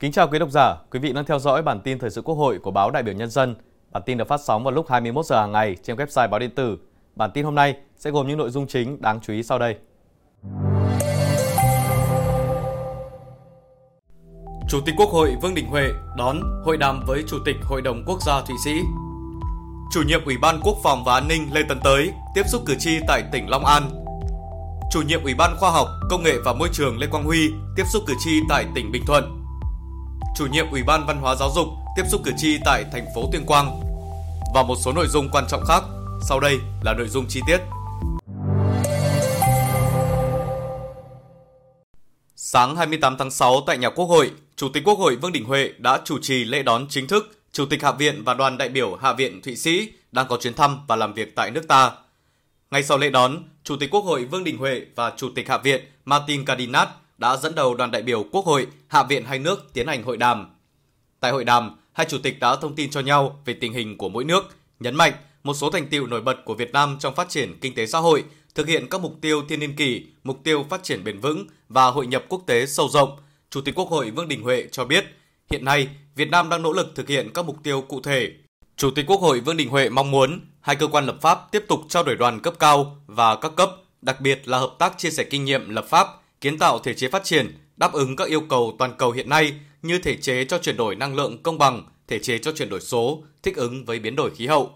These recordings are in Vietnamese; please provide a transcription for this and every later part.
Kính chào quý độc giả, quý vị đang theo dõi bản tin thời sự Quốc hội của báo Đại biểu Nhân dân. Bản tin được phát sóng vào lúc 21 giờ hàng ngày trên website báo điện tử. Bản tin hôm nay sẽ gồm những nội dung chính đáng chú ý sau đây. Chủ tịch Quốc hội Vương Đình Huệ đón hội đàm với Chủ tịch Hội đồng Quốc gia Thụy Sĩ. Chủ nhiệm Ủy ban Quốc phòng và An ninh Lê Tấn Tới tiếp xúc cử tri tại tỉnh Long An. Chủ nhiệm Ủy ban Khoa học, Công nghệ và Môi trường Lê Quang Huy tiếp xúc cử tri tại tỉnh Bình Thuận. Chủ nhiệm Ủy ban Văn hóa Giáo dục tiếp xúc cử tri tại thành phố Tuyên Quang. Và một số nội dung quan trọng khác. Sau đây là nội dung chi tiết. Sáng 28 tháng 6 tại nhà Quốc hội, Chủ tịch Quốc hội Vương Đình Huệ đã chủ trì lễ đón chính thức Chủ tịch Hạ viện và đoàn đại biểu Hạ viện Thụy Sĩ đang có chuyến thăm và làm việc tại nước ta. Ngay sau lễ đón, Chủ tịch Quốc hội Vương Đình Huệ và Chủ tịch Hạ viện Martin Cardinat đã dẫn đầu đoàn đại biểu Quốc hội, Hạ viện hai nước tiến hành hội đàm. Tại hội đàm, hai chủ tịch đã thông tin cho nhau về tình hình của mỗi nước, nhấn mạnh một số thành tiệu nổi bật của Việt Nam trong phát triển kinh tế xã hội, thực hiện các mục tiêu thiên niên kỷ, mục tiêu phát triển bền vững và hội nhập quốc tế sâu rộng. Chủ tịch Quốc hội Vương Đình Huệ cho biết, hiện nay Việt Nam đang nỗ lực thực hiện các mục tiêu cụ thể. Chủ tịch Quốc hội Vương Đình Huệ mong muốn hai cơ quan lập pháp tiếp tục trao đổi đoàn cấp cao và các cấp, đặc biệt là hợp tác chia sẻ kinh nghiệm lập pháp, kiến tạo thể chế phát triển, đáp ứng các yêu cầu toàn cầu hiện nay như thể chế cho chuyển đổi năng lượng công bằng, thể chế cho chuyển đổi số, thích ứng với biến đổi khí hậu.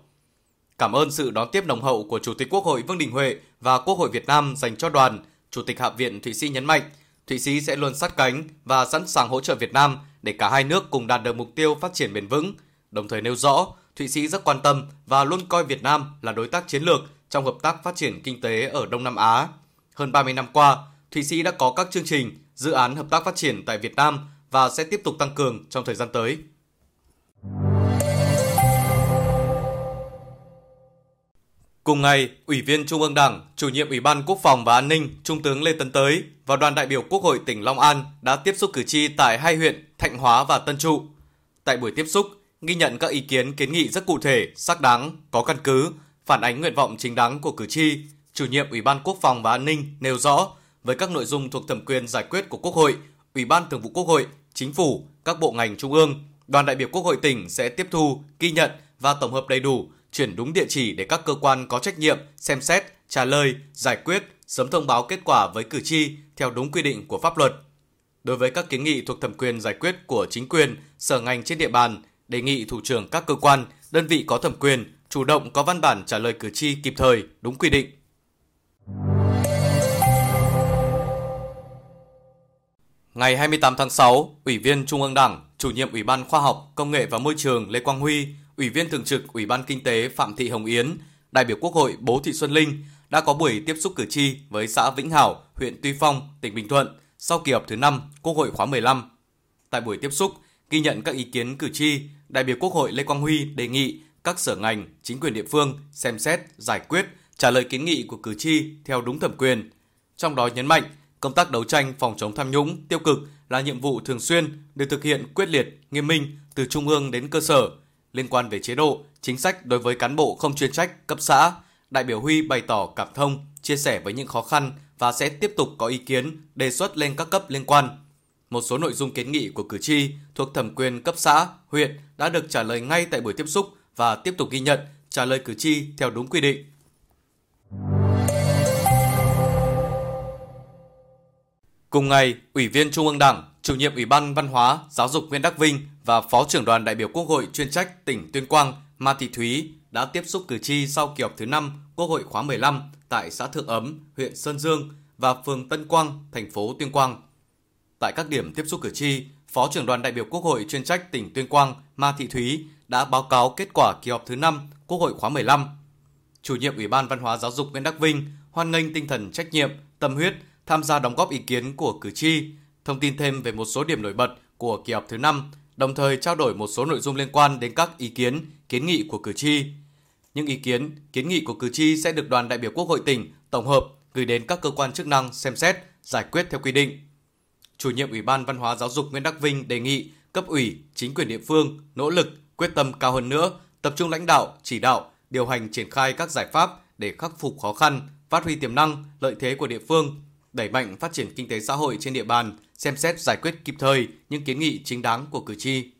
Cảm ơn sự đón tiếp nồng hậu của Chủ tịch Quốc hội Vương Đình Huệ và Quốc hội Việt Nam dành cho đoàn, Chủ tịch Hạ viện Thụy Sĩ nhấn mạnh, Thụy Sĩ sẽ luôn sát cánh và sẵn sàng hỗ trợ Việt Nam để cả hai nước cùng đạt được mục tiêu phát triển bền vững, đồng thời nêu rõ Thụy Sĩ rất quan tâm và luôn coi Việt Nam là đối tác chiến lược trong hợp tác phát triển kinh tế ở Đông Nam Á. Hơn 30 năm qua, Thụy Sĩ đã có các chương trình, dự án hợp tác phát triển tại Việt Nam và sẽ tiếp tục tăng cường trong thời gian tới. Cùng ngày, Ủy viên Trung ương Đảng, Chủ nhiệm Ủy ban Quốc phòng và An ninh, Trung tướng Lê Tấn Tới và đoàn đại biểu Quốc hội tỉnh Long An đã tiếp xúc cử tri tại hai huyện Thạnh Hóa và Tân Trụ. Tại buổi tiếp xúc, ghi nhận các ý kiến kiến nghị rất cụ thể, xác đáng, có căn cứ, phản ánh nguyện vọng chính đáng của cử tri, chủ nhiệm Ủy ban Quốc phòng và An ninh nêu rõ với các nội dung thuộc thẩm quyền giải quyết của Quốc hội, Ủy ban Thường vụ Quốc hội, Chính phủ, các bộ ngành trung ương, đoàn đại biểu Quốc hội tỉnh sẽ tiếp thu, ghi nhận và tổng hợp đầy đủ, chuyển đúng địa chỉ để các cơ quan có trách nhiệm xem xét, trả lời, giải quyết, sớm thông báo kết quả với cử tri theo đúng quy định của pháp luật. Đối với các kiến nghị thuộc thẩm quyền giải quyết của chính quyền, sở ngành trên địa bàn, đề nghị thủ trưởng các cơ quan, đơn vị có thẩm quyền chủ động có văn bản trả lời cử tri kịp thời, đúng quy định. Ngày 28 tháng 6, Ủy viên Trung ương Đảng, Chủ nhiệm Ủy ban Khoa học, Công nghệ và Môi trường Lê Quang Huy, Ủy viên Thường trực Ủy ban Kinh tế Phạm Thị Hồng Yến, đại biểu Quốc hội Bố Thị Xuân Linh đã có buổi tiếp xúc cử tri với xã Vĩnh Hảo, huyện Tuy Phong, tỉnh Bình Thuận sau kỳ họp thứ 5 Quốc hội khóa 15. Tại buổi tiếp xúc, ghi nhận các ý kiến cử tri, đại biểu Quốc hội Lê Quang Huy đề nghị các sở ngành, chính quyền địa phương xem xét, giải quyết, trả lời kiến nghị của cử tri theo đúng thẩm quyền. Trong đó nhấn mạnh, công tác đấu tranh phòng chống tham nhũng, tiêu cực là nhiệm vụ thường xuyên được thực hiện quyết liệt, nghiêm minh từ trung ương đến cơ sở. Liên quan về chế độ, chính sách đối với cán bộ không chuyên trách cấp xã, đại biểu Huy bày tỏ cảm thông, chia sẻ với những khó khăn và sẽ tiếp tục có ý kiến đề xuất lên các cấp liên quan. Một số nội dung kiến nghị của cử tri thuộc thẩm quyền cấp xã, huyện đã được trả lời ngay tại buổi tiếp xúc và tiếp tục ghi nhận, trả lời cử tri theo đúng quy định. Cùng ngày, Ủy viên Trung ương Đảng, Chủ nhiệm Ủy ban Văn hóa, Giáo dục Nguyễn Đắc Vinh và Phó trưởng đoàn đại biểu Quốc hội chuyên trách tỉnh Tuyên Quang Ma Thị Thúy đã tiếp xúc cử tri sau kỳ họp thứ 5 Quốc hội khóa 15 tại xã Thượng Ấm, huyện Sơn Dương và phường Tân Quang, thành phố Tuyên Quang. Tại các điểm tiếp xúc cử tri, Phó trưởng đoàn đại biểu Quốc hội chuyên trách tỉnh Tuyên Quang Ma Thị Thúy đã báo cáo kết quả kỳ họp thứ 5 Quốc hội khóa 15. Chủ nhiệm Ủy ban Văn hóa Giáo dục Nguyễn Đắc Vinh hoan nghênh tinh thần trách nhiệm, tâm huyết, tham gia đóng góp ý kiến của cử tri, thông tin thêm về một số điểm nổi bật của kỳ họp thứ 5, đồng thời trao đổi một số nội dung liên quan đến các ý kiến, kiến nghị của cử tri. Những ý kiến, kiến nghị của cử tri sẽ được đoàn đại biểu Quốc hội tỉnh tổng hợp gửi đến các cơ quan chức năng xem xét, giải quyết theo quy định. Chủ nhiệm Ủy ban Văn hóa Giáo dục Nguyễn Đắc Vinh đề nghị cấp ủy, chính quyền địa phương nỗ lực, quyết tâm cao hơn nữa, tập trung lãnh đạo, chỉ đạo, điều hành triển khai các giải pháp để khắc phục khó khăn, phát huy tiềm năng, lợi thế của địa phương, đẩy mạnh phát triển kinh tế xã hội trên địa bàn, xem xét giải quyết kịp thời những kiến nghị chính đáng của cử tri.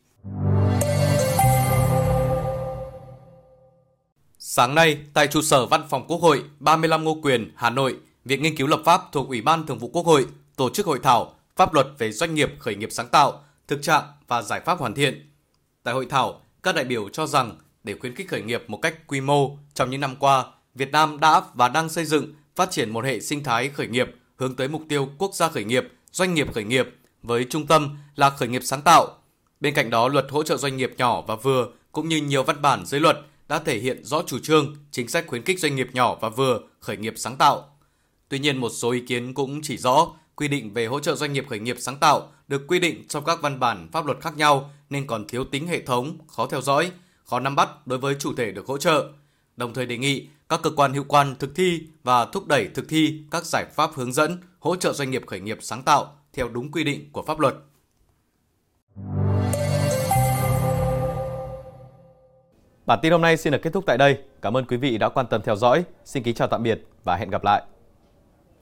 Sáng nay, tại trụ sở Văn phòng Quốc hội 35 Ngô Quyền, Hà Nội, Viện Nghiên cứu Lập pháp thuộc Ủy ban Thường vụ Quốc hội tổ chức hội thảo Pháp luật về doanh nghiệp khởi nghiệp sáng tạo, thực trạng và giải pháp hoàn thiện. Tại hội thảo, các đại biểu cho rằng để khuyến khích khởi nghiệp một cách quy mô, trong những năm qua, Việt Nam đã và đang xây dựng, phát triển một hệ sinh thái khởi nghiệp hướng tới mục tiêu quốc gia khởi nghiệp, doanh nghiệp khởi nghiệp với trung tâm là khởi nghiệp sáng tạo. Bên cạnh đó, luật hỗ trợ doanh nghiệp nhỏ và vừa cũng như nhiều văn bản dưới luật đã thể hiện rõ chủ trương, chính sách khuyến khích doanh nghiệp nhỏ và vừa khởi nghiệp sáng tạo. Tuy nhiên, một số ý kiến cũng chỉ rõ quy định về hỗ trợ doanh nghiệp khởi nghiệp sáng tạo được quy định trong các văn bản pháp luật khác nhau nên còn thiếu tính hệ thống, khó theo dõi, khó nắm bắt đối với chủ thể được hỗ trợ. Đồng thời đề nghị các cơ quan hữu quan thực thi và thúc đẩy thực thi các giải pháp hướng dẫn, hỗ trợ doanh nghiệp khởi nghiệp sáng tạo theo đúng quy định của pháp luật. Bản tin hôm nay xin được kết thúc tại đây. Cảm ơn quý vị đã quan tâm theo dõi. Xin kính chào tạm biệt và hẹn gặp lại.